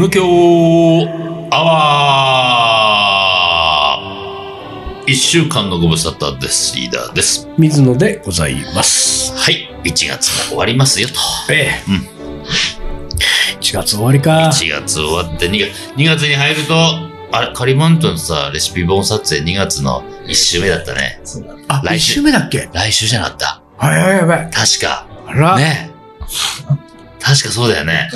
M 強アワー一週間のご無沙汰です。リーダーです。水野でございます。はい。1月が終わりますよと。ええ。うん1月終わりか。1月終わって2月、2月に入ると、あれ、カリマントのさ、レシピ本撮影2月の1週目だったね。あ、1来週週目だっけ？来週じゃなかった。はいはいやばい。確か。あら。ね。確かそうだよね。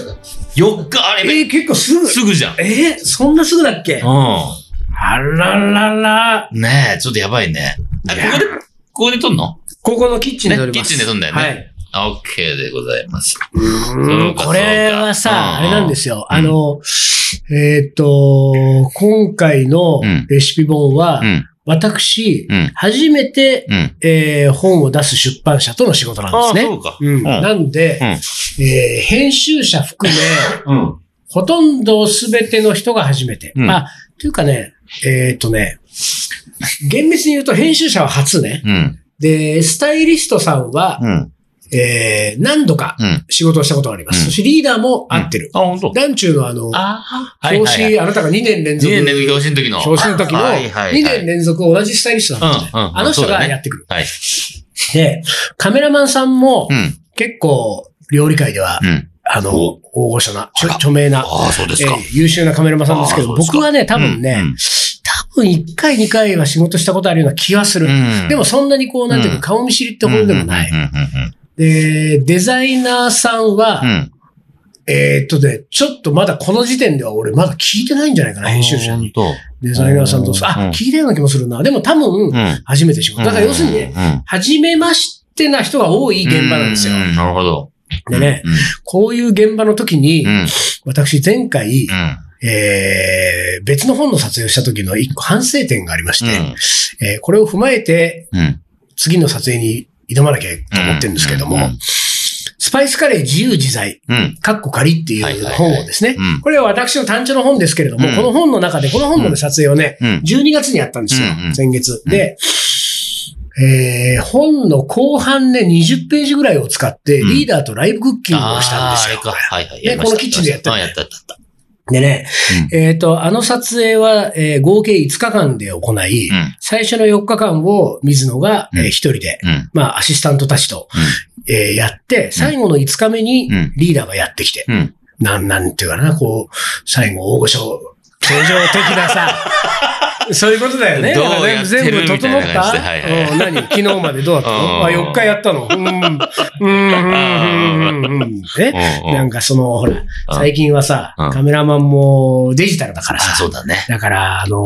4日、あれ、えー、結構すぐ。すぐじゃん。えー、そんなすぐだっけ？うあららら。ん。ねえ、ちょっとやばいね。あ、ここで、ここで撮んの？ここのキッチンで撮ります。ねキッチンで撮んだよねはい。オッケーでございます。これはさ、あれなんですよ。うんあの、えーっと、今回のうんレシピ本は、うん。私、うん。初めて、うん。えー本を出す出版社との仕事なんですね。そうか。うん、なんで、うんえー編集者含め、うん。ほとんどすべての人が初めて。うんまあ、というかね、えーっとね、厳密に言うと編集者は初ね。うん。で、スタイリストさんは、うん。えー何度かうん。仕事をしたことがあります。うんそしてリーダーも合ってる。あ、本当？団中のあの、ああ、はい表紙、はいはい。あなたが2年連2続。年連続表紙の時の。表紙の時の、はいはいはい2年連続同じスタイリストだったんで、うんうんうんあの人がやってくる。はい。で、カメラマンさんもうん。結構料理界では、うん。あの、お大御所な、著名な、ああ、そうですかえ。ー優秀なカメラマンさんですけど、僕はね、多分ね、うん多分1回2回は仕事したことあるような気はする。うん。でもそんなにこう、なんていうか、顔見知りってほどでもない。で、デザイナーさんは、うん。うん。えーっとね、ちょっとまだこの時点では俺まだ聞いてないんじゃないかな、編集者に。本デザイナーさんと、うんあ、聞いたような気もするな。でも多分。初めて仕事。だから要するにね、うん、初めましてな人が多い現場なんですよう。んなるほど。でね、うん。こういう現場の時にう、ん。私前回う、ん。えー別の本の撮影をした時の一個反省点がありましうん。て、えーこれを踏まえてうん。次の撮影に挑まなきゃと思ってるんですけども、うんスパイスカレー自由自在、うん。カッコ仮っていう本をですね、うんこれは私の単調の本ですけれども、うんこの本の中で、この本のね撮影をね、うん。12月にやったんですよ、うんうん先月。うんで、えー本の後半ね、20ページぐらいを使って、うんリーダーとライブクッキングをしたんですよ。あーあれか。はいはい。ねやりましたこのキッチンでやってやった。でね、うんえっ、と、あの撮影は、えー合計5日間で行い、うん。最初の4日間を水野が、えーうん一人で、うん。まあ、アシスタントたちと、えーやって、最後の5日目にうんリーダーがやってきて、うん。なん、なんていうかな、こう、最後大御所、登場的なさ、そういうことだよね。どうやってる全部整っみた？はいはい。うん。何？昨日までどうだった？うん。のあ、4日やったの。うーん。うーん、うーん、うん、うん。えうん。なんかその、ほら、最近はさうん、カメラマンもデジタルだからあ、さ、そうだね。だから、あの、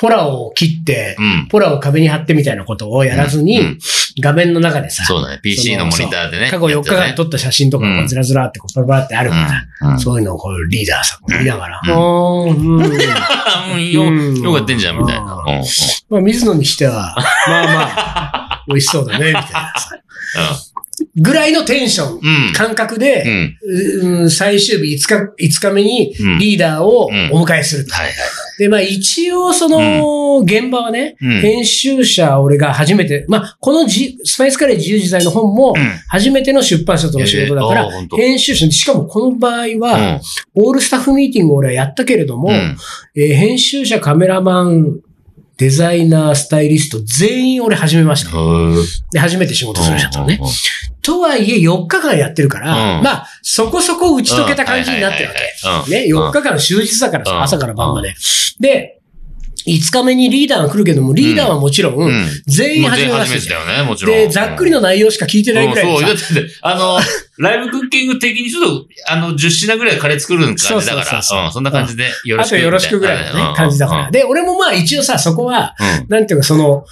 ポラを切って、うん。ポラを壁に貼ってみたいなことをやらずに、うん画面の中でさ、そうだね。PC のモニターでね。過去4日間撮った写真とかうんがずらずらってこうパラパラってあるから、うん。そういうのをこうリーダーさん見ながら、うんうーん、うんうん。よ、うんよかってんじゃん、みたいな。うん。うん。まあ、水野にしては、まあまあ、美味しそうだね、みたいなさ。ぐらいのテンション、うん。感覚うで、ん。うん最終日5日、5日目にうんリーダーをお迎えすると。で、まあ一応その、現場はね、うん編集者、俺が初めて、まあこのじスパイスカレー自由自在の本もうん、初めての出版社との仕事だから編集者、しかもこの場合うは、ん。オールスタッフミーティングを俺はやったけれども、うんえー編集者、カメラマン、デザイナー、スタイリスト、全員俺初めました。で、初めて仕事する人だったのね。とはいえ、4日間やってるから、うんまあ、そこそこ打ち解けた感じになってるわけ。ね、4日間終日だからさ、うん朝から晩まで。で、5日目にリーダーが来るけども、リーダーはもちろん、うん。全員初めましててだよね、もちろん。で、ざっくりの内容しか聞いてないぐらいうんそう、だって、あの、ライブクッキング的にちょっと、あの、10品ぐらいカレー作る感じだから、そん、な感じでよろしく。あとよろしくぐらいのね、感じだから。で、俺もまあ一応さ、そこは、うん。なんていうかその、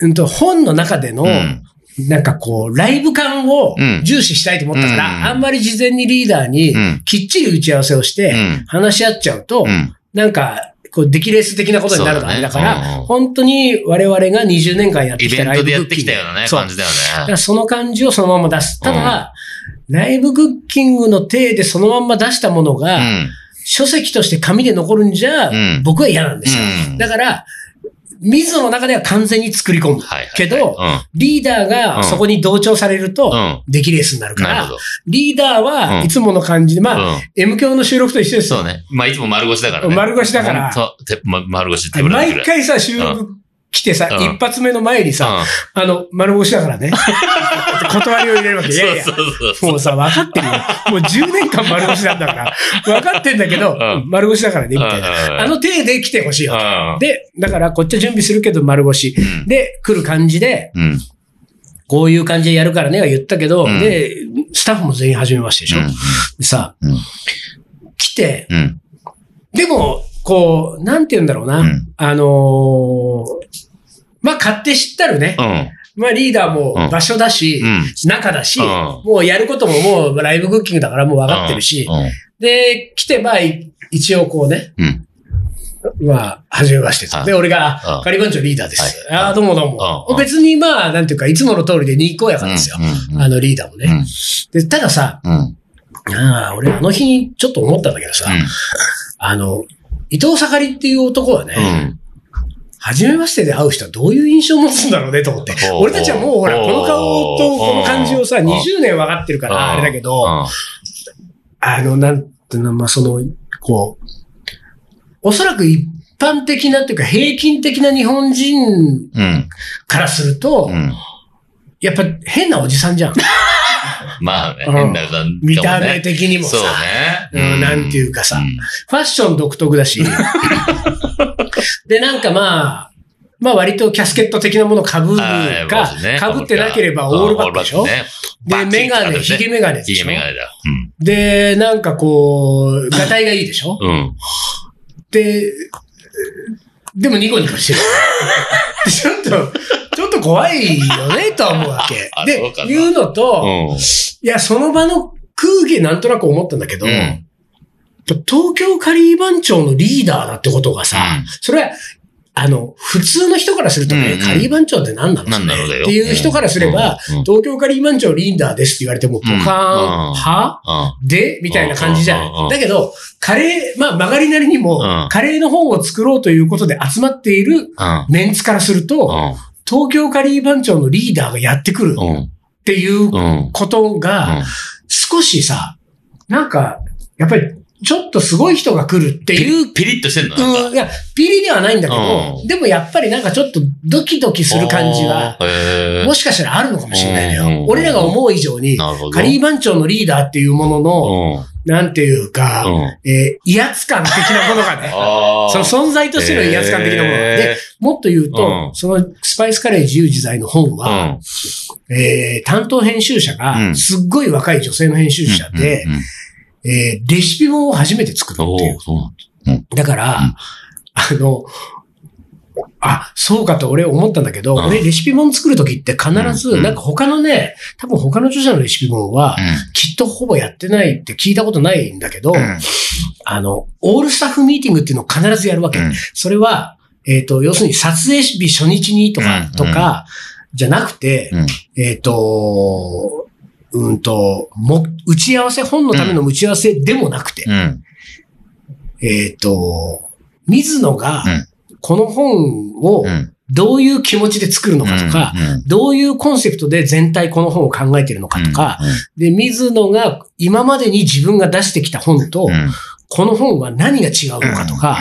うんと、本の中での、うんなんかこう、ライブ感をうん重視したいと思ったから、うんあんまり事前にリーダーにうんきっちり打ち合わせをしてうん話し合っちゃうと、うん。なんか、こう、出来レース的なことになるから、だねうん本当に我々が20年間やってイきたライベントでやって。きたようなね、そう感じだよね。らその感じをそのまま出す。ただ、ライブクッキングの体でそのまま出したものが、うん。書籍として紙で残るんじゃ、うん僕は嫌なんですよ。うんだから、水野の中では完全に作り込む。はいはい。けどリーダーがそこに同調されると。出来レースになるからなるほ、ど。リーダーはうんいつもの感じで、まあ、うん。M 教の収録と一緒ですよ。そうね。まあ、いつも丸腰だからね。丸腰だからま丸腰って言われる毎回さ、収録来てさ、うん一発目の前にさ、あの、丸腰だからね。断りを入れるわけ。いやいや。もうさ、分かってるよ。もう10年間丸腰なんだから。分かってんだけど、うん丸腰だからね、みたいな。なあの体で来てほしいよ。ので、だからこっちは準備するけど丸腰。うん。で、来る感じで、うん。こういう感じでやるからねは言ったけど、うんで、スタッフも全員初めましてでしょ。でさ、うん来て、うん。でも、こう、なんて言うんだろうな。うんあのーまあ、勝手知ったるね。うん。まあ、リーダーもうん場所だし、うん。中だし、うんもうやることももうライブクッキングだからもう分かってるし、うん。で、来てばい一応こうね、うん。まあ、初めましてで、俺がう、んカリバンチョリーダーです。はいああ、どうもどうも。うん別にまあ、なんていうか、いつもの通りでにこやかですよ。うん。あのリーダーもね。うん。で、たださ、うん。ああ、俺あの日ちょっと思ったんだけどさ、あの、伊藤盛りっていう男はね、うん。初めましてで会う人はどういう印象を持つんだろうねと思って。俺たちはもうほら、この顔とこの感じをさ、うん20年分かってるから、あれだけど、あの、なんていうの、まあ、その、こう、おそらく一般的なっていうか平均的な日本人うん。からすると、うん。やっぱ変なおじさんじゃん。まあね、うん変な歌見た目的にもさ。そうね。うんなんていうかさんファッション独特だし。で、なんかまあ、まあ割とキャスケット的なものを被るか被ってなければオールバックでしょ？ねで、メガネ、ヒゲメガネでヒしょ？ゲメガネだ。うん。で、なんかこう、ガタイがいいでしょ？うん。で、でもニコニコしてる。ちょっと、ちょっと怖いよね、とは思うわけ あ。で言うのと、うん。いや、その場の空気なんとなく思ったんだけど、うん東京カリー番長のリーダーだってことがさ、うんそれは、あの、普通の人からするとね、うんうん。カリー番長って何なの？っていう人からすれば、うんうん東京カリー番長リーダーですって言われても、ポカーン、うん。は？うん。で？みたいな感じじゃうん。うん。うん。ん。だけど、カレー、まあ曲がりなりにも、うん。カレーの本を作ろうということで集まっているうん。メンツからすると、うん。東京カリー番長のリーダーがやってくるうん。っていううん。ことが、少しさ、なんか、やっぱり、ちょっとすごい人が来るっていう、ピリッとしてんの？うん、いや、ピリではないんだけど、うん。でもやっぱりなんかちょっとドキドキする感じが、あーへー。もしかしたらあるのかもしれないのうんよ。俺らが思う以上に。カリー番長のリーダーっていうものの、うん。なんていうか、うん。えー威圧感的なものがね、その存在としての威圧感的なものが。で、へもっと言うと、うん。そのスパイスカレー自由自在の本ーは、えー担当編集者うが、ん。すっごい若い女性の編集者で、うんうんうんえーレシピ本を初めて作るっていう。そうなんだ。だから、うん。あの、あ、そうかと俺思ったんだけど、うん。俺レシピ本作るときって必ず、うん。なんか他のね、多分他の著者のレシピ本は、きっとほぼやってないって聞いたことないんだけど、うん。あの、オールスタッフミーティングっていうのを必ずやるわけ。うん。それは、えっ、と、要するに撮影日初日にとか、うん。とか、じゃなくて、うん。えっ、と、うんと、も、打ち合わせ、本のための打ち合わせでもなくて、うん。えっ、と、水野がうん、この本をうん。どういう気持ちで作るのかとか、うん、どういうコンセプトで全体この本を考えてるのかとか、で、水野が今までに自分が出してきた本と、うん、この本は何が違うのかとか、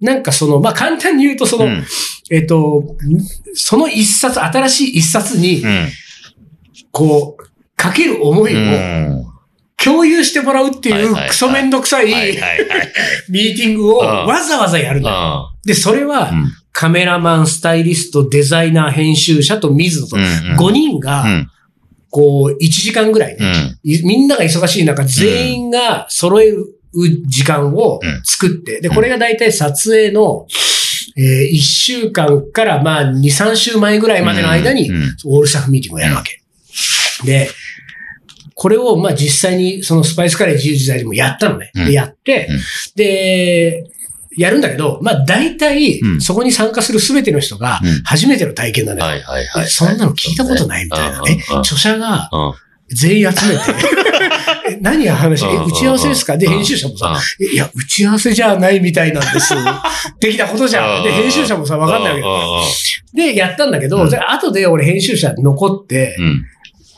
なんかその、まあ、簡単に言うとその、うん、えっ、と、その一冊、新しい一冊にう、ん、こう、かける思いをうん。共有してもらうってはいうクソめんどくさい。ミーティングをうん。わざわざやるので、それは。カメラマン、スタイリスト、デザイナー、編集者と水野と、5人が、こう、1時間ぐらいね、いみんなが忙しい中、全員が揃える時間を作って、で、これが大体撮影の、えー、1週間から、まあ、2、3週前ぐらいまでの間にオールスタッフミーティングをやるわけ。で、これを、まあ、実際に、そのスパイスカレー自由自在でもやったのね。うん。で、やってうん、で、やるんだけど、まあ、大体う、ん。そこに参加するすべての人がうん、初めての体験なのよ。はいはいはい。そんなの聞いたことないみたいなね。著者が、うん。全員集めて、え何が話、え、打ち合わせですか？で、編集者もさ、いや、打ち合わせじゃないみたいなんです。できたことじゃん。で、編集者もさ、わかんないわけ。で、やったんだけど、で後で俺編集者残って、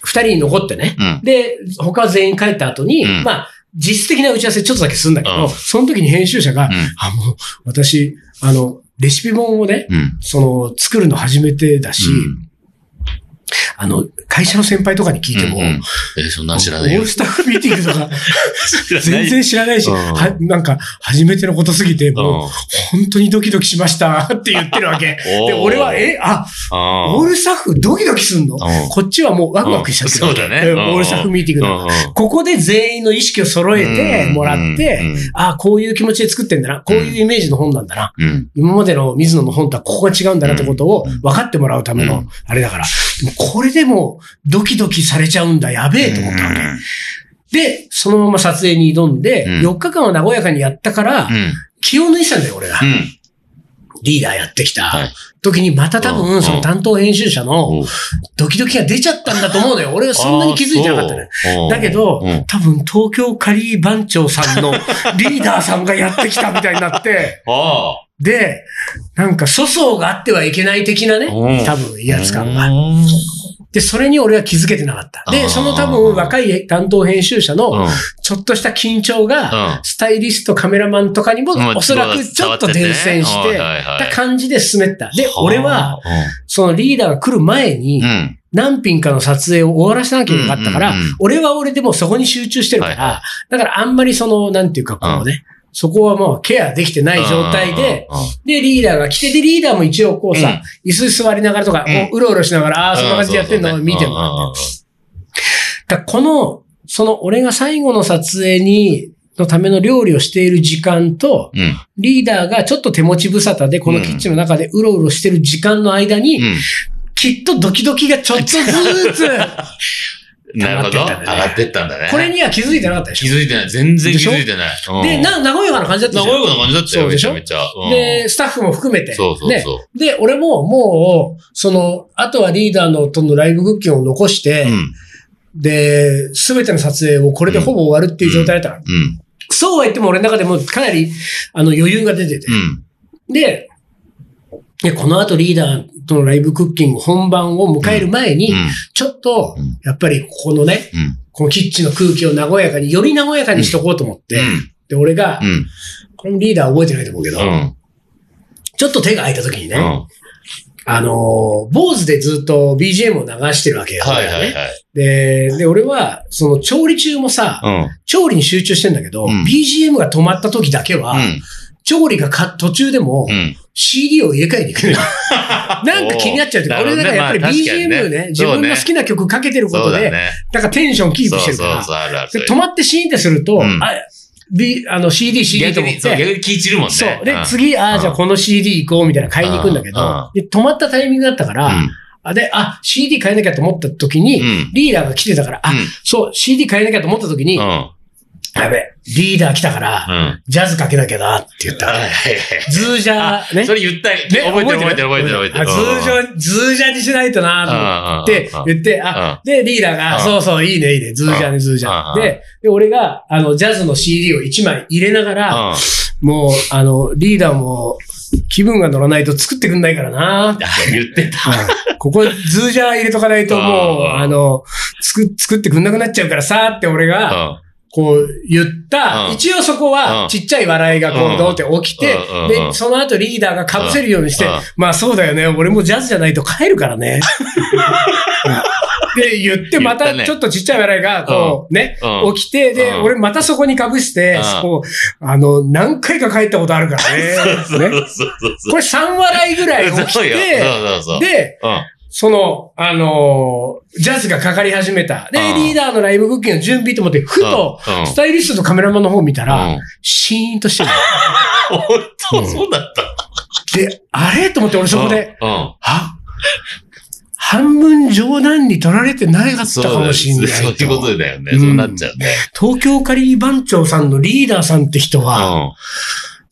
二人に残ってね。で、他全員帰った後に、まあ、実質的な打ち合わせちょっとだけするんだけど、その時に編集者が、あ、もう、私、あの、レシピ本をね、その、作るの初めてだし、あの、会社の先輩とかに聞いても、うんうん、えそんな知らないよ。オールスタッフミーティングとか、全然知らないし、うん、は、なんか、初めてのことすぎて、もう、本当にドキドキしましたって言ってるわけ。で、俺は、え、あ、オールスタッフドキドキすんの？こっちはもうワクワクしちゃってる。そうだね。オールスタッフミーティングだここで全員の意識を揃えてもらって、あ、こういう気持ちで作ってんだな。こういうイメージの本なんだな。今までの水野の本とはここが違うんだなってことを分かってもらうための、あれだから。これでもドキドキされちゃうんだ、やべえと思ったわけ。で、そのまま撮影に挑んで、4日間は和やかにやったから、気を抜いてたんだよ、俺が。リーダーやってきた。時にまた多分その担当編集者のドキドキが出ちゃったんだと思うのよ。俺はそんなに気づいてなかったね。だけど、多分東京カリー番長さんのリーダーさんがやってきたみたいになって、で、なんか粗相があってはいけない的なね、多分威圧感が。で、それに俺は気づけてなかった。で、その多分若い担当編集者の、ちょっとした緊張が、スタイリスト、カメラマンとかにも、おそらくちょっと伝染してた感じで進めた。で、俺は、そのリーダーが来る前に、何品かの撮影を終わらせなきゃいけなかったから、俺は俺でもそこに集中してるから、だからあんまりその、なんていうかこうね、そこはもうケアできてない状態で、で、リーダーが来て、で、リーダーも一応こうさ、椅子座りながらとか、ううろうろしながら、ああ、そんな感じでやってんのを見てもらって。だこの、その俺が最後の撮影に、のための料理をしている時間と、リーダーがちょっと手持ち無沙汰で、このキッチンの中でうろうろしてる時間の間に、きっとドキドキがちょっとずつ なるほど。上がってったんだね。これには気づいてなかったでしょ？気づいてない。全然気づいてない。で、な、和やかな感じだった和やかな感じだったよ。めちゃめちゃ。で、スタッフも含めて。そうそうそう。で、俺ももう、その、あとはリーダーのとのライブクッキンを残して、で、すべての撮影をこれでほぼ終わるっていう状態だったそうは言っても俺の中でもかなり、あの、余裕が出てて。で、で、この後リーダーとのライブクッキング本番を迎える前に、ちょっと、やっぱりここのね、このキッチンの空気を和やかに、より和やかにしとこうと思って、で、俺が、これもリーダー覚えてないと思うけど、ちょっと手が空いた時にね、あの坊主でずっと BGM を流してるわけよ。はいはいはい。で、で、俺は、その調理中もさ、調理に集中してんだけど、BGM が止まった時だけは、調理がか途中でも、CD を入れ替えていく。なんか気になっちゃうて俺だからやっぱり BGM ね、自分の好きな曲かけてることで、だからテンションキープしてるから。止まってシーンってすると、あ B、あの CD、CD と思って。逆に気散るもんね。そう。で、次、ああ、じゃあこの CD 行こうみたいな買いに行くんだけど、で、止まったタイミングだったから、あ、で、あ、CD 買えなきゃと思った時に、リーダーが来てたから、あ、そう、CD 買えなきゃと思った時に、やべ、リーダー来たから、ジャズかけなきゃなって言った。ズージャー、ね？それ言った、ね、覚えてる覚えてる？覚えてる覚えてる。ズージャー、ズージャーにしないとなって言って、あ、で、リーダーが、そうそう、いいね、いいね、ズージャーね、ズージャー。で、で、俺が、あの、ジャズの CD を1枚入れながら、もう、あの、リーダーも、気分が乗らないと作ってくんないからな 言ってた。ここ、ズージャー入れとかないともう、あの、作、作ってくんなくなっちゃうからさって俺が、こう言った、うん、一応そこはちっちゃい笑いがこうどうって起きて、で、その後リーダーが被せるようにして、まあそうだよね、俺もジャズじゃないと帰るからね。で、言って、またちょっとちっちゃい笑いが、こう、ね、起きて、で、俺またそこに被して、こう、あの、何回か帰ったことあるからね。これ3笑いぐらい起きて、で、その、あのー、ジャズがかかり始めた。で、リーダーのライブクッキングの準備と思って、ふと、スタイリストとカメラマンの方を見たら、シーンとしてる。本当、そうだった。で、あれ？と思って俺そこで、は半分冗談に取られてないかったかもしれない。そういうことだよね。そうなっちゃうね。東京カリー番長さんのリーダーさんって人は、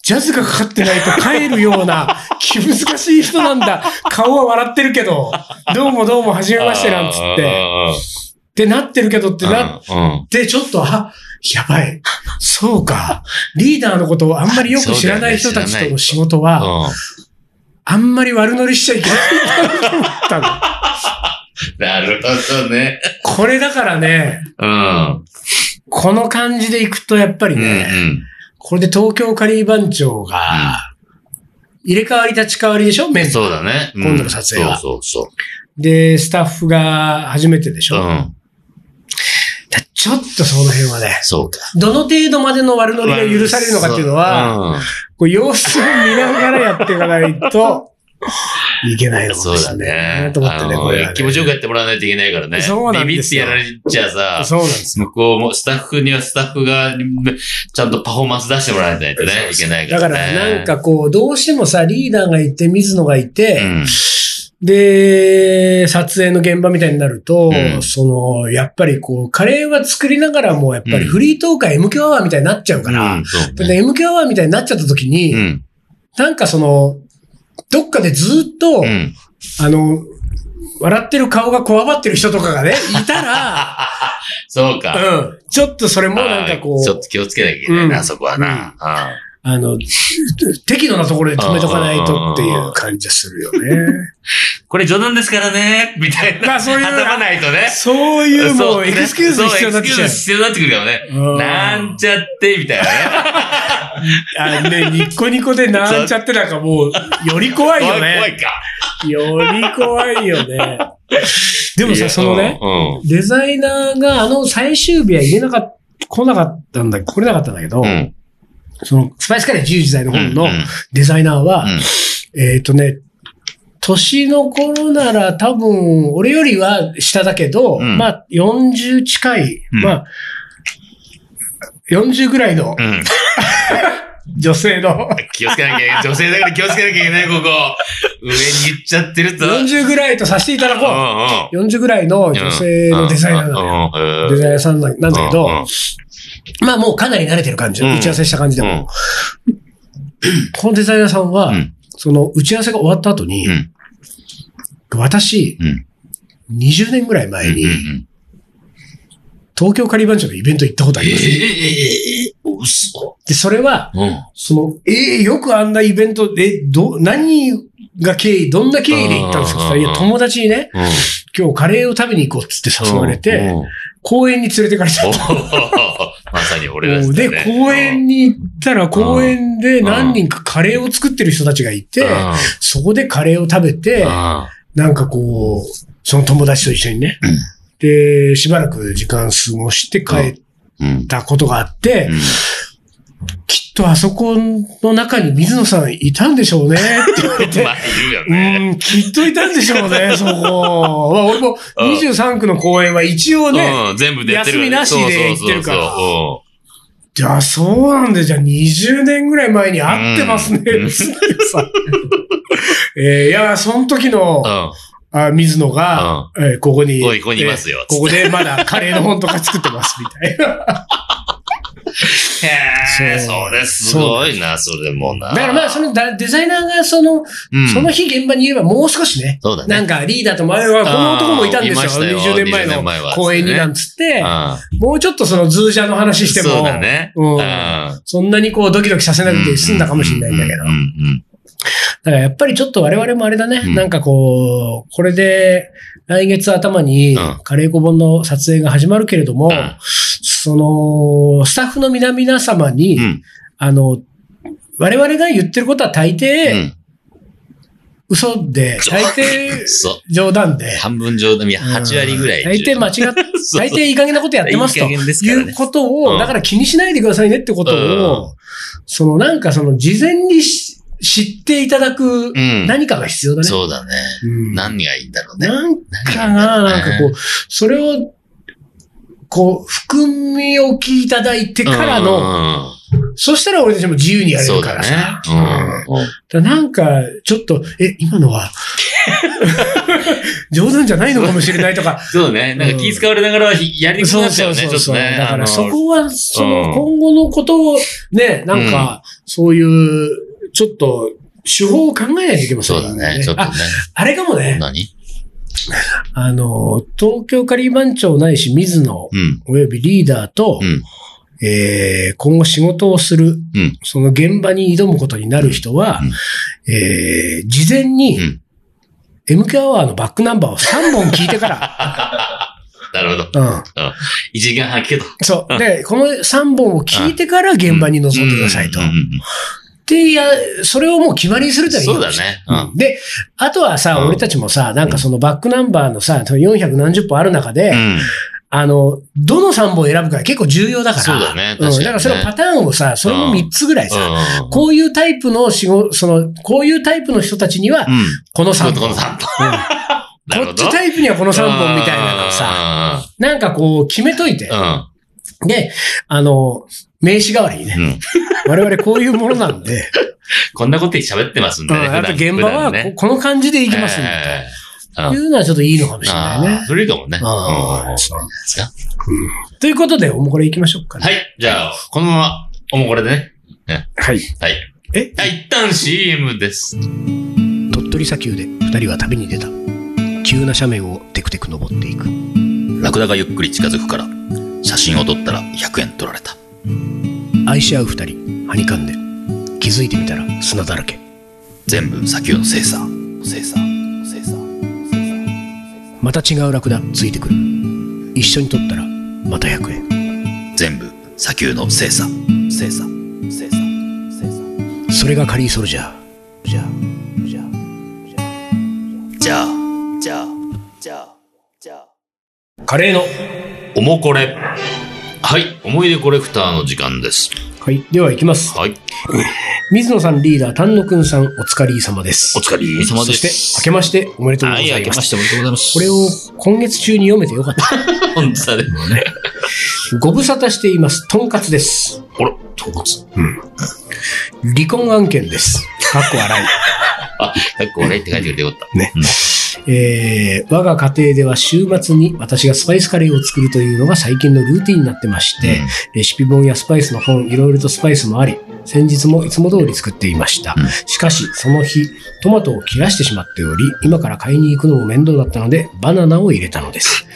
ジャズがかかってないと帰るような 気難しい人なんだ。顔は笑ってるけど、どうもどうも、はじめましてなんつって。っってなってるけどってなっうん。て、ちょっと、あ、やばい。そうか。リーダーのことをあんまりよく知らない人たちとの仕事は、うん。あんまり悪乗りしちゃいけないと思ったの。なるほどね。これだからね、うん。この感じでいくとやっぱりうん。うね、ん。これで東京カリー番長が、入れ替わり立ち替わりでしょ？メンバーそうだね。うん今度の撮影はそうそうで、スタッフが初めてでし。ょ、うん。だちょっとその辺はね、そうか。どの程度までの悪乗りが許されるのかっていうのは、うんこう様子を見ながらやっていかないと いけないのかもしれないねな。と思ってね、気持ちよくやってもらわないといけないからね。そうなんビビってですよやられちゃさ、そうなんですよ。向こうも、スタッフにはスタッフが、ちゃんとパフォーマンス出してもらわないとね、いけないかだらね。からなんかこう、どうしてもさ、リーダーがいて、水野がいて、うん、で、撮影の現場みたいになると、うんその、やっぱりこう、カレーは作りながらも、やっぱりうんフリートークは MQ アワーみたいになっちゃうから、うんそうでね MQ アワーみたいになっちゃった時に、うん。なんかその、どっかでずっと、うん。あの、笑ってる顔がこわばってる人とかがね、いたら、そうか。うん。ちょっとそれもなんかこう、ちょっと気をつけなきゃいけないな、うんそこはな。ああの、適度なところで止めとかないとっていう感じがするよね。ーこれ冗談ですからね、みたいな。まあそういう挟まないとね。そういうもう、ねエクスキューズ必要になってきちゃうそうエクスキューズ。必要になってくるからね。うんなんちゃって、みたいなね。あね、ニッコニコでなんちゃってなんかもう、より怖いよ怖い、怖ね。いか。より怖いよね。でもさ、そのね、、うん。デザイナーがあの最終日は入れなかった、来なかったんだ、来れなかったんだけど、うん。その、スパイスカレー自由自在のうん。本のうんデザイナーは、うんえっ、とね、年の頃なら多分、俺よりは下だけど、うんまあ、40近い、うんまあ、40ぐらいのうん。女性の、気をつけなきゃいけない。女性だから気をつけなきゃいけない、ここ。上に行っちゃってると。40ぐらいとさせていただうんこうんう。40ぐらいの女性のデザイナーなのよ。のデザイナーさんなんだけど、うんうんまあもうかなり慣れてる感じ。うん打ち合わせした感じでも。このデザイナーさんは、うんその打ち合わせが終わった後に、うん私、うん20年ぐらい前に、うんうん東京カリバン町のイベント行ったことあえります。え嘘。で、それは、うん。その、えーよくあんなイベントで、ど、何が経緯、どんな経緯で行ったんですか?うんいや、友達にね、うん。今日カレーを食べに行こうっつって誘われて、うん、公園に連れてかれちゃおった。まさに俺だで、公園に行ったら、公園で何人かカレーを作ってる人たちがいて、そこでカレーを食べて、なんかこう、その友達と一緒にね、うん。で、しばらく時間過ごして帰っうん。たことがあって、うんきっとあそこの中に水野さんいたんでしょうねって言われてま、あ、いるようね。ん、きっといたんでしょうね、そこ。まあ、俺もうん23区の公園は一応ね、うん、全部出てる。休みなしで行ってるからじゃあそうなんで、じゃあ20年ぐらい前に会ってますね、うんつってさ。えーいや、その時の、そうあ水野が、えーここに、ここにいますよえーここでまだカレーの本とか作ってます、みたいな。へえ、それすごいな、それもな。だからまあ、そのだデザイナーがその、うんその日現場にいればもう少しね、そうだね。なんかリーダーと前は、この男もいたんですよ。あーいましたよ20年前20年前のは公演になんつって、あもうちょっとそのズージャーの話しても、そうだね。そんなにこうドキドキさせなくて済んだかもしれないんだけど。だからやっぱりちょっと我々もあれだね。うんなんかこう、これで来月頭にうんカレー小本の撮影が始まるけれども、うんその、スタッフの皆々様に、うんうんあの、我々が言ってることは大う抵ん嘘で、大抵。冗談で。半分冗談、いや、8割ぐらい。大抵間違っ 大抵いい加減なことやってますと。いいねいうことうを、んだから気にしないでくださいねってことを、そのなんかその事前にし知っていただくうん何かが必要だね。そうだね。うん何がいいんだろうね。なんかな、なんかこう、それを、こう、含み置きいただいてからの、の、そしたら俺たちも自由にやれるからさ。そうだね。うんだなんか、ちょっと、え、今のは、冗談じゃないのかもしれないとか、そうね。なんか気遣われながらやりにくくそうなっちゃそううね、ちょっとね。そうそう。だからそこは、そのうん今後のことを、ね、なんか、そういう、ちょっと、手法を考えないといけませんよそうだね。ちょっとね。あ、あれかもね。何？あの、東京カリー番長ないし水野うん。およびリーダーと、うん。えー今後仕事をする、うん。その現場に挑むことになる人は、うんえー事前にう、ん。MK アワーのバックナンバーを3本聞いてから、なるほど。うん。一時間半聞けと。そう。で、この3本を聞いてから現場に臨んでくださいと。うんうんうんで、いや、それをもう決まりにするとはいいかそうだね。うん。で、あとはさ、うん俺たちもさ、なんかそのバックナンバーのさ、400何十本ある中で、うん。あの、どの3本選ぶか結構重要だから。そうだねかにねだからそのパターンをさ、それも3つぐらいさ、うんこういうタイプの仕事、その、こういうタイプの人たちには、うん。この3こ本。の3本。うん なるほど。こっちタイプにはこの3本みたいなのをさ、なんかこう決めといてう。ん。で、あの、名刺代わりにね、うん。我々こういうものなんで、こんなこと喋ってますんでね。うんやっぱ現場はここの感じでいきますんで、いうのはちょっといいのかもしれあないね。あそれいいかもね。ああうんそうですかということで、おもこれ行きましょうかね。はい。じゃあ、このまま、おもこれでね。はい。はい。え？はい、一旦 CM です。鳥取砂丘で二人は旅に出た。急な斜面をテクテク登っていく。ラクダがゆっくり近づくから、写真を撮ったら100円取られた。愛し合う二人、はにかんで。気づいてみたら砂だらけ。全部砂丘の精査。精査。精査。また違うラクダついてくる。一緒に撮ったらまた100円。全部砂丘の精査。精査。精査。精査。それがカリーソルジャー。じゃあ、じゃあ、じゃあ、じゃあ、じゃあ、じゃあ。カレーの。おもこれ。はい、思い出コレクターの時間です。はい。では行きます。はい。水野さんリーダー、丹野くんさん、お疲れ様です。お疲れ様そです。して、明けましておめでとうござはいい、明ます。けましておめでとうございます。これを今月中に読めてよかった。本当だね。ご無沙汰しています。とんかつです。あら、とんかつ。離婚案件です。かっこ笑い。あ、結構ねって書いてくれてよかった。ねうんえー我が家庭では週末に私がスパイスカレーを作るというのが最近のルーティンになってまして、うんレシピ本やスパイスの本、いろいろとスパイスもあり、先日もいつも通り作っていました。うんしかし、その日、トマトを切らしてしまっており、今から買いに行くのも面倒だったので、バナナを入れたのです。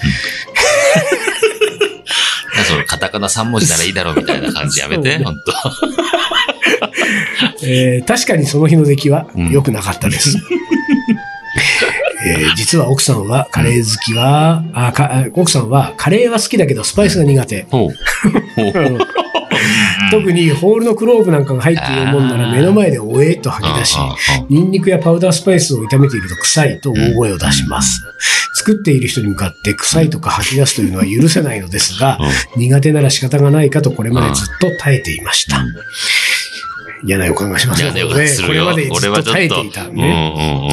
なん かそのカタカナ3文字ならいいだろうみたいな感じやめて、ねほんと。えー確かにその日の出来はうん良くなかったです。えー実は奥さんはカレー好きは、あかあ奥さんはカレーは好きだけどスパイスが苦手。特にホールのクローブなんかが入っているもんなら目の前でおえっと吐き出し、ニンニクやパウダースパイスを炒めていると臭いと大声を出します。作っている人に向かって臭いとか吐き出すというのは許せないのですが、苦手なら仕方がないかとこれまでずっと耐えていました。嫌な予感がしますね。ね、よかったするよ。これまでず俺っと。耐えていたうんね。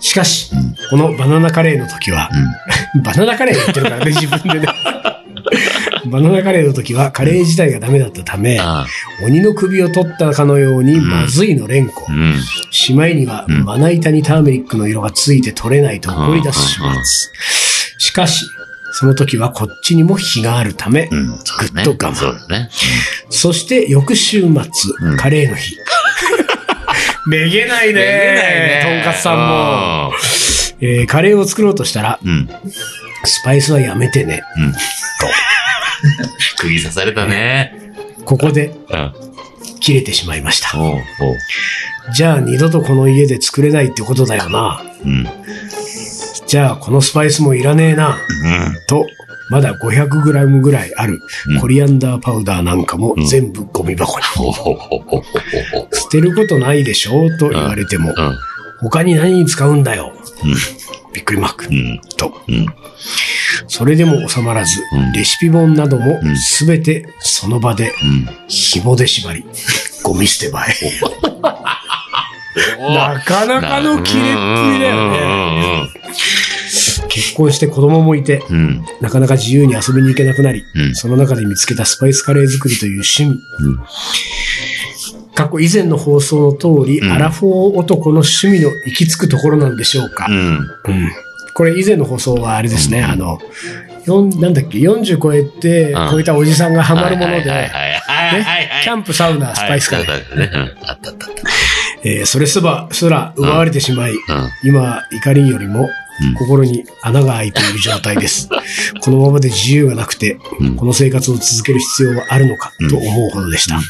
しかし、このバナナカレーの時は、バナナカレー言ってるからね、自分でね。バナナカレーの時はカレー自体がダメだったため、あ鬼の首を取ったかのようにまずいの連呼。しまいには、うん。まな板にターメリックの色がついて取れないと怒り出します。しかし、その時はこっちにも火があるため、ぐっと我慢。そして翌週末、うん。カレーの日。めげないねとんかつさんも。えーカレーを作ろうとしたら、うん。うん。スパイスはやめてね。うん。釘刺されたね。ここでうん。切れてしまいました。おうおう。じゃあ二度とこの家で作れないってことだよな。うん。じゃあこのスパイスもいらねえな。うん。と、まだ 500g ぐらいあるうんコリアンダーパウダーなんかもうん全部ゴミ箱に。捨てることないでしょ？うと言われても、うん。他に何に使うんだよ？びっくりマークう。ん。と。うん。それでも収まらずうん、レシピ本などもうんすべてその場でうん。紐で縛り、ゴミ捨て場へ。なかなかの切れっぷりだよね。結婚して子供もいて、うん。うん。なかなか自由に遊びに行けなくなり、うん。その中で見つけたスパイスカレー作りという趣味。うん過去以前の放送の通り、うんアラフォー男の趣味の行き着くところなんでしょうか。これ以前の放送はあれですね、うんあの、なんだっけ、40超えて、うん超えたおじさんがハマるもので。キャンプ、サウナ、スパイスカレー。あったあったあっえーそれすば、すら奪われてしまい。今、怒りよりもうん心に穴が開いている状態です。このままで自由がなくて、うんこの生活を続ける必要はあるのかと思うほどでした。うん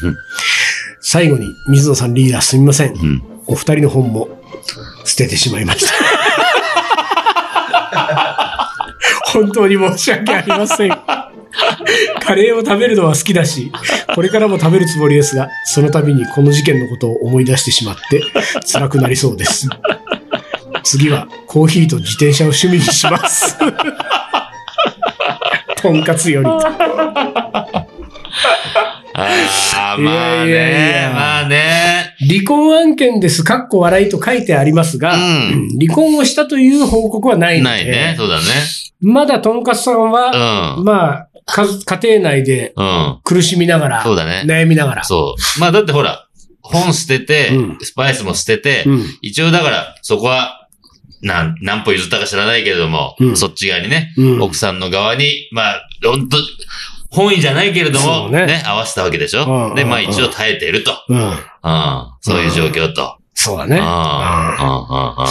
最後に、水野さんリーダーすみません。お二人の本も捨ててしまいました。本当に申し訳ありません。カレーを食べるのは好きだし、これからも食べるつもりですが、その度にこの事件のことを思い出してしまって辛くなりそうです。次はコーヒーと自転車を趣味にします。とんかつより。あまあやいやいねや、まあね。離婚案件です、かっこ笑いと書いてありますが、うん離婚をしたという報告はないので、ないね。そうだね。まだとんかつさんは、うん。まあ、か家庭内でうん。苦しみながら、そうだね悩みながら。そう。まあだってほら、本捨ててうん、スパイスも捨てて、うん。一応だから、そこは、なん、何歩譲ったか知らないけれども、うんそっち側にね、うん奥さんの側に、まあ、本当本意じゃないけれども、ねね合わせたわけでしうんうんうんょで、まあ一応耐えていると。うん。うん。そういう状況と。そうだね。あ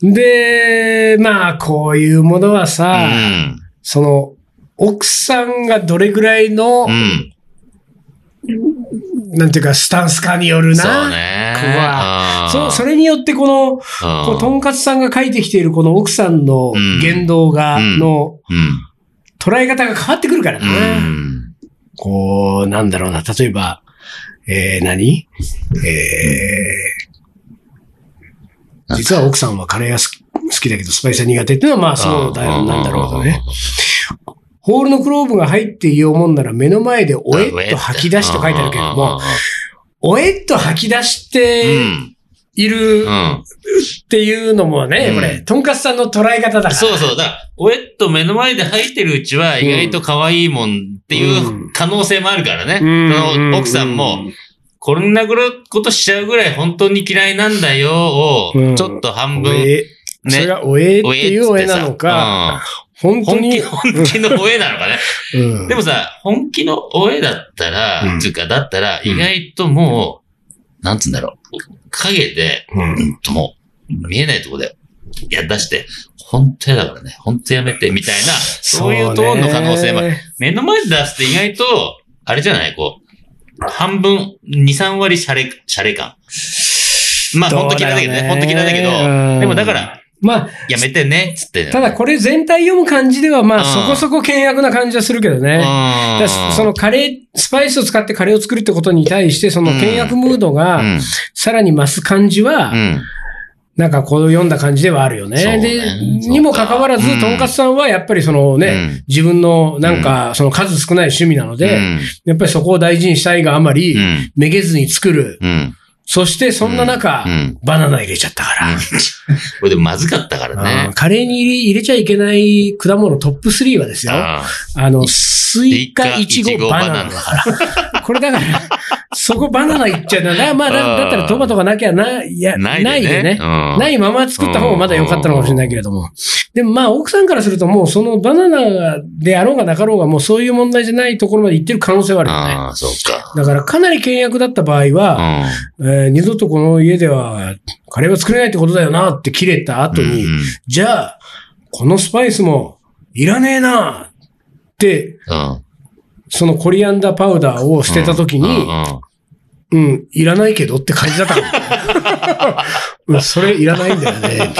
で、まあ、こういうものはあ、さ、うん。その、奥さんがどれぐらいの、うん。なんていうか、スタンスかによるな。そうね。ここはうんそう、それによってこの、こうとんかつさんが書いてきているこの奥さんの言動が、うんのうん。捉え方が変わってくるからうね。ん。こう、なんだろうな、例えば、えー、何？えー、実は奥さんはカレーが好きだけどスパイスは苦手っていうのはまあそうだよ、なんだろうね。ホールのクローブが入っていようもんなら目の前でおえっと吐き出しと書いてあるけれども、おえっと吐き出しうてん。いるうん。っていうのもね、うんこれ、とんかつさんの捉え方だから。そうそう。だから、おえっと目の前で入ってるうちは意外と可愛いもんっていう可能性もあるからね。うんその奥さんも、こんなことしちゃうぐらい本当に嫌いなんだよをうん、ちょっと半お分、え、それね。がおえっていうおえなのか、本当に、うん本気、本気のおえなのかね。うん。でもさ、本気のおえだったら、うん。つうか、だったら、意外ともう、なんつうんだろう。影で、うん。うんともう、見えないとこで、いや、出して、本当やだからね、本当やめて、みたいな、そういうトーンの可能性も目の前で出すって意外と、あれじゃない？こう、半分、2、3割シャレ、シャレ感。まあ、本当嫌いだけどね、本当嫌いだけど、でもだか、ら、まあ、やめてね、つって。ただこれ全体読む感じでは、まあ、うんそこそこ険悪な感じはするけどね。そのカレー、スパイスを使ってカレーを作るってことに対して、その険悪ムードうがん、さらに増す感じは、うん。なんかこう読んだ感じではあるよね。ねで、にもかかわらずう、んとんかつさんはやっぱりそのね、うん自分のなんかその数少ない趣味なので、うんやっぱりそこを大事にしたいがあまり、うん。めげずに作る。うん。そしてそんな中、うんバナナ入れちゃったから。これでもまずかったからね。カレーに入れちゃいけない果物トップ3はですよ。ああの、スイカ、イチゴ、バナナだから。これだから、そこバナナいっちゃうな。だまあ、だだったらトマトがなきゃな、いや、ーなないね。でね。うんないまま作った方がまだ良かったのかもしれないけれども。でもまあ、奥さんからするともうそのバナナであろうがなかろうがもうそういう問題じゃないところまで行ってる可能性はあるよね。ああ、そうか。だからかなり険悪だった場合うは、ん。えー二度とこの家ではカレーは作れないってことだよなって切れた後に、うんじゃあ、このスパイスもいらねえなって、うん。そのコリアンダーパウダーを捨てた時に、うんうんうん、いらないけどって感じだった うん。それいらないんだよね、みたいなね。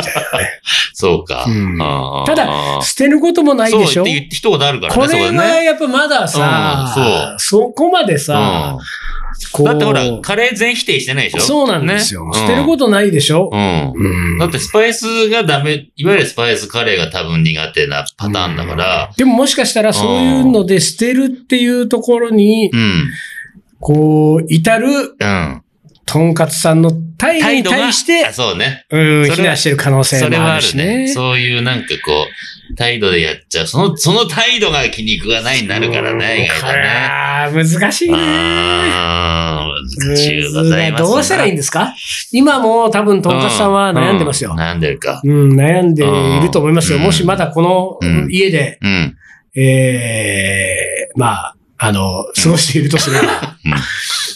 そうか。うんただ、捨てることもないでしょ？そうって言って一言あるからね、これは。やっぱまださ、うんそこまでさ、こうだってほら、カレー全否定してないでしょ？そうなんですよ。ね捨てることないでしょ、うん。うんだってスパイスがダメ、いわゆるスパイスカレーが多分苦手なパターンだから、でももしかしたらそういうので捨てるっていうところに、うん。こう、至る、うん。とんかつさんの態度に対してあ、そうね。うん、それは非難してる可能性もあるしはあるね。ね。そういうなんかこう、態度でやっちゃう。その、その態度が気に食わないになるからね、意外とね。ああ、難しいね。難しいございますな。どうしたらいいんですか？今も多分、とんかつさんは悩んでますよう。悩んでるか。うん、悩んでいると思いますよ。うんもしまだこのうん家で、うん。ええまあ、あの、過ごしているとすれば、うん。い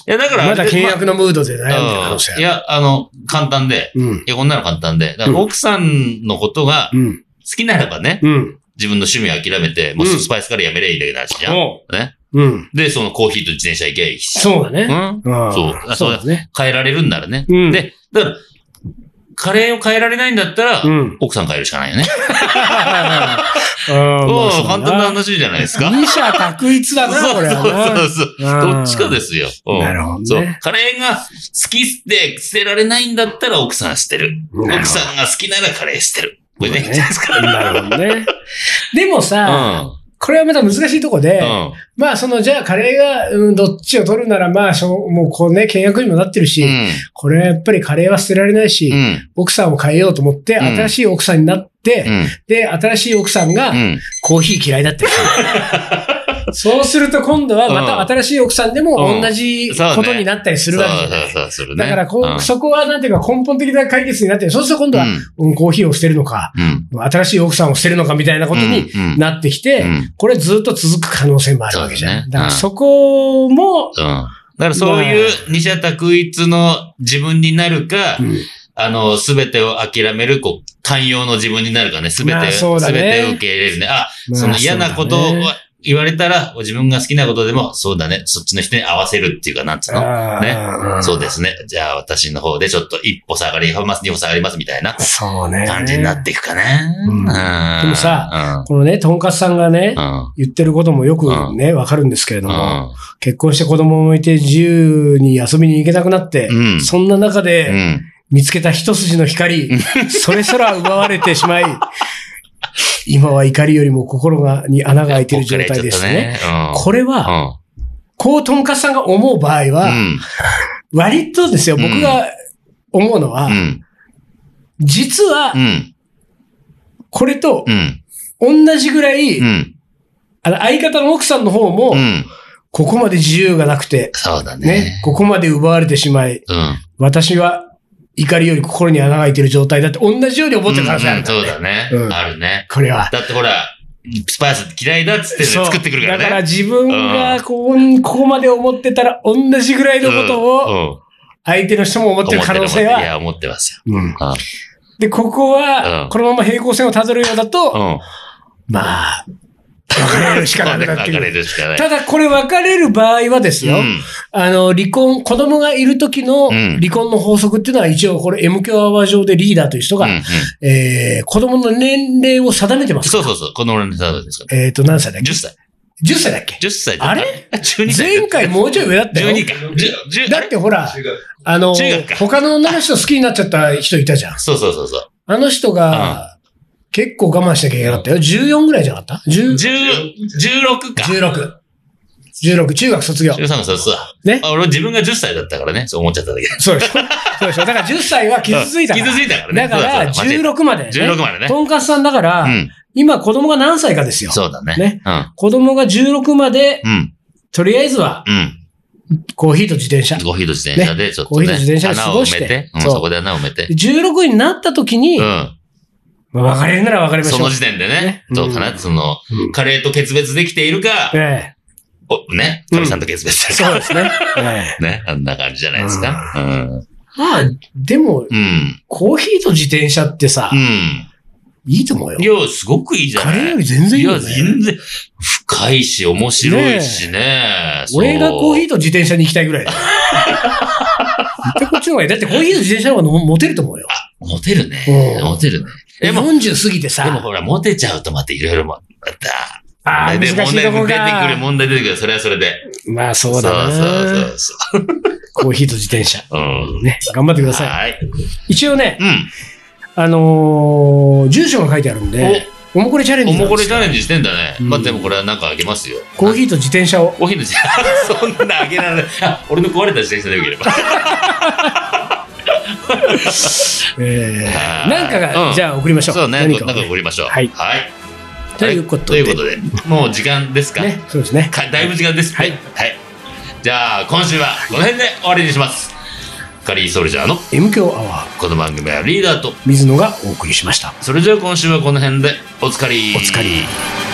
や、だから、まだ契約のムードで悩んでる可まあ能性。いや、あの、簡単で。うん。いや、こんなの簡単で。だからうん奥さんのことがうん。好きならばね、うん。自分の趣味を諦めて、もううんスパイスからやめりゃいいだけの話じゃん。おね。うん。で、そのコーヒーと自転車行けばいいし。そうだね。うんうんそうあそうですね。変えられるんならね。うんで、だから、カレーを変えられないんだったら、うん。奥さん変えるしかないよね。うんおまあー簡単な話じゃないですか。二者択一だな、これ。そうそうそう。うんどっちかですよ。うんなるほどねそう。カレーが好きで捨てられないんだったら奥さん捨てる。奥さんが好きならカレー捨てる。これね、いいんじゃないですか。なるほどね。でもうさ、ん。これはまた難しいとこで、うん。まあその、じゃあカレーが、うん、どっちを取るならまあしょう、もうこうね、契約にもなってるし、うん。これはやっぱりカレーは捨てられないし、うん。奥さんを変えようと思って、うん新しい奥さんになって、うん。で、新しい奥さんがうん。コーヒー嫌いだったりする。そうすると今度はまた新しい奥さんでもうん。同じことになったりするわけじゃない。そうそう。だからこそこはなんていうか根本的な解決になってる。そうすると今度は、コーヒーを捨てるのか、うん。新しい奥さんを捨てるのかみたいなことになってきて、うん。これずっと続く可能性もあるわけじゃん。だからそこも、うん。だからそういう二者択一の自分になるか、うん。あの、すべてを諦める、こう、寛容の自分になるかね、すべて、すべてを受け入れるね。あ、まあその嫌なことを言われたら、自分が好きなことでも、そうだね、そっちの人に合わせるっていうか、なんつうの？ね。そうですね。じゃあ私の方でちょっと一歩下がります、二歩下がりますみたいなそうね。感じになっていくかね。でもさ、このね、とんかつさんがねう、ん。言ってることもよくね、わかるんですけれども、うん。結婚して子供もいて自由に遊びに行けなくなって、うんそんな中うでん。見つけた一筋の光、それすら奪われてしまい、今は怒りよりも心が、に穴が開いている状態ですね。うん。これは、こうとんかつさんが思う場合うん。は、うん。割とですよ、うん僕が思うのはう、ん。実はう、ん。これとうん。同じぐらい、うん。あの相方の奥さんの方もう、ん。ここまで自由がなくて、そうだね。ね、ここまで奪われてしまい、うん。私は怒りより心に穴が開いている状態だって同じように思ってる可能性あるから、そうだねう。んあるね。これは。だってほら、スパイス嫌いだっつってね作ってくるからね。だから自分がこうここまで思ってたら同じぐらいのことをを相手の人も思ってる可能性は。いや、思ってますよ。うんうん。で、ここうんはこのまま平行線をたどるようだと、うん。まあ、別れるしかなくなってくる。るしかない。ただこれ別れる場合はですよ、うんあの、離婚、子供がいる時のうん離婚の法則っていうのは一応これ M 響アワー上でリーダーという人が、うんうんえー、子供の年齢を定めてます。そうそうそう。この俺のサードですかえっ、と、何歳だっけ？10歳。10歳だっけ？10歳だったあれ ?12 歳。前回もうちょい上だったよ。12か。10 10だってほら、あの他の女の人好きになっちゃった人いたじゃん。そうそうそうそう。あの人が、結構我慢しなきゃいけなかったよ。14ぐらいじゃなかった ?10、10、16か。16。16、中学卒業。13がそうそう。ね？あ俺自分が10歳だったからね、そう思っちゃっただけ。そうでしょそうでしょだから10歳は傷ついたから。傷ついたからね。だから、そうだそうだ16まで、ね。16までねとんかつさんだから、うん。今子供が何歳かですよ。そうだね。ね？うん。子供が16まで、うん。とりあえずは、うん。コーヒーと自転車。コーヒーと自転車でちょっとコーヒーねと自転車で過ごして埋めて、うんそこで穴を埋めてで。16になった時に、うん。まあ別れるなら別れましょ。そうの時点でねね、どうかな？そのうん、カレーと決別できているか、ええおね、うん神さんと決別してるか。そうですね。ええね、あんな感じじゃないですか？うん。まあ、でも、うん。コーヒーと自転車ってさ、うん。いいと思うよい。や、すごくいいじゃない？カレーより全然いいいや、よね。全然、深いし、面白いしね。そう俺がコーヒーと自転車に行きたいぐらい 対こっちの方がいい。だってコーヒーと自転車の方がモテると思うよ。モテるねう。んモテるね。でも、40過ぎてさ、でもほら、モテちゃうとまたいろいろまた、ああ、で難しい出てくる、か。問題出てくる、それはそれで。まあそうだな。そうそうそうコーヒーと自転車。そう。うん。ね、頑張ってください。はい。一応ね、うん。あのー住所が書いてあるんで、おもこれチャレンジおもこれチャレンジしてんだね。うんまあ、でもこれはなんかあげますよ。コーヒーと自転車を？コーヒーの自転車、そんなあげられない。あ 俺の壊れた自転車でよければ。なんかが、うんじゃあ送りましょう。そうね。なんか送りましょう。はいはい。ということでということで、もう時間ですか？ね、そうですね。かだいぶ時間ですね。はいはい。じゃあ、今週はこの辺で終わりにします。カリーソルジャーの M 強アワー、この番組はリーダーと、水野がお送りしました。それじゃあ今週はこの辺でおつかり。お疲れ。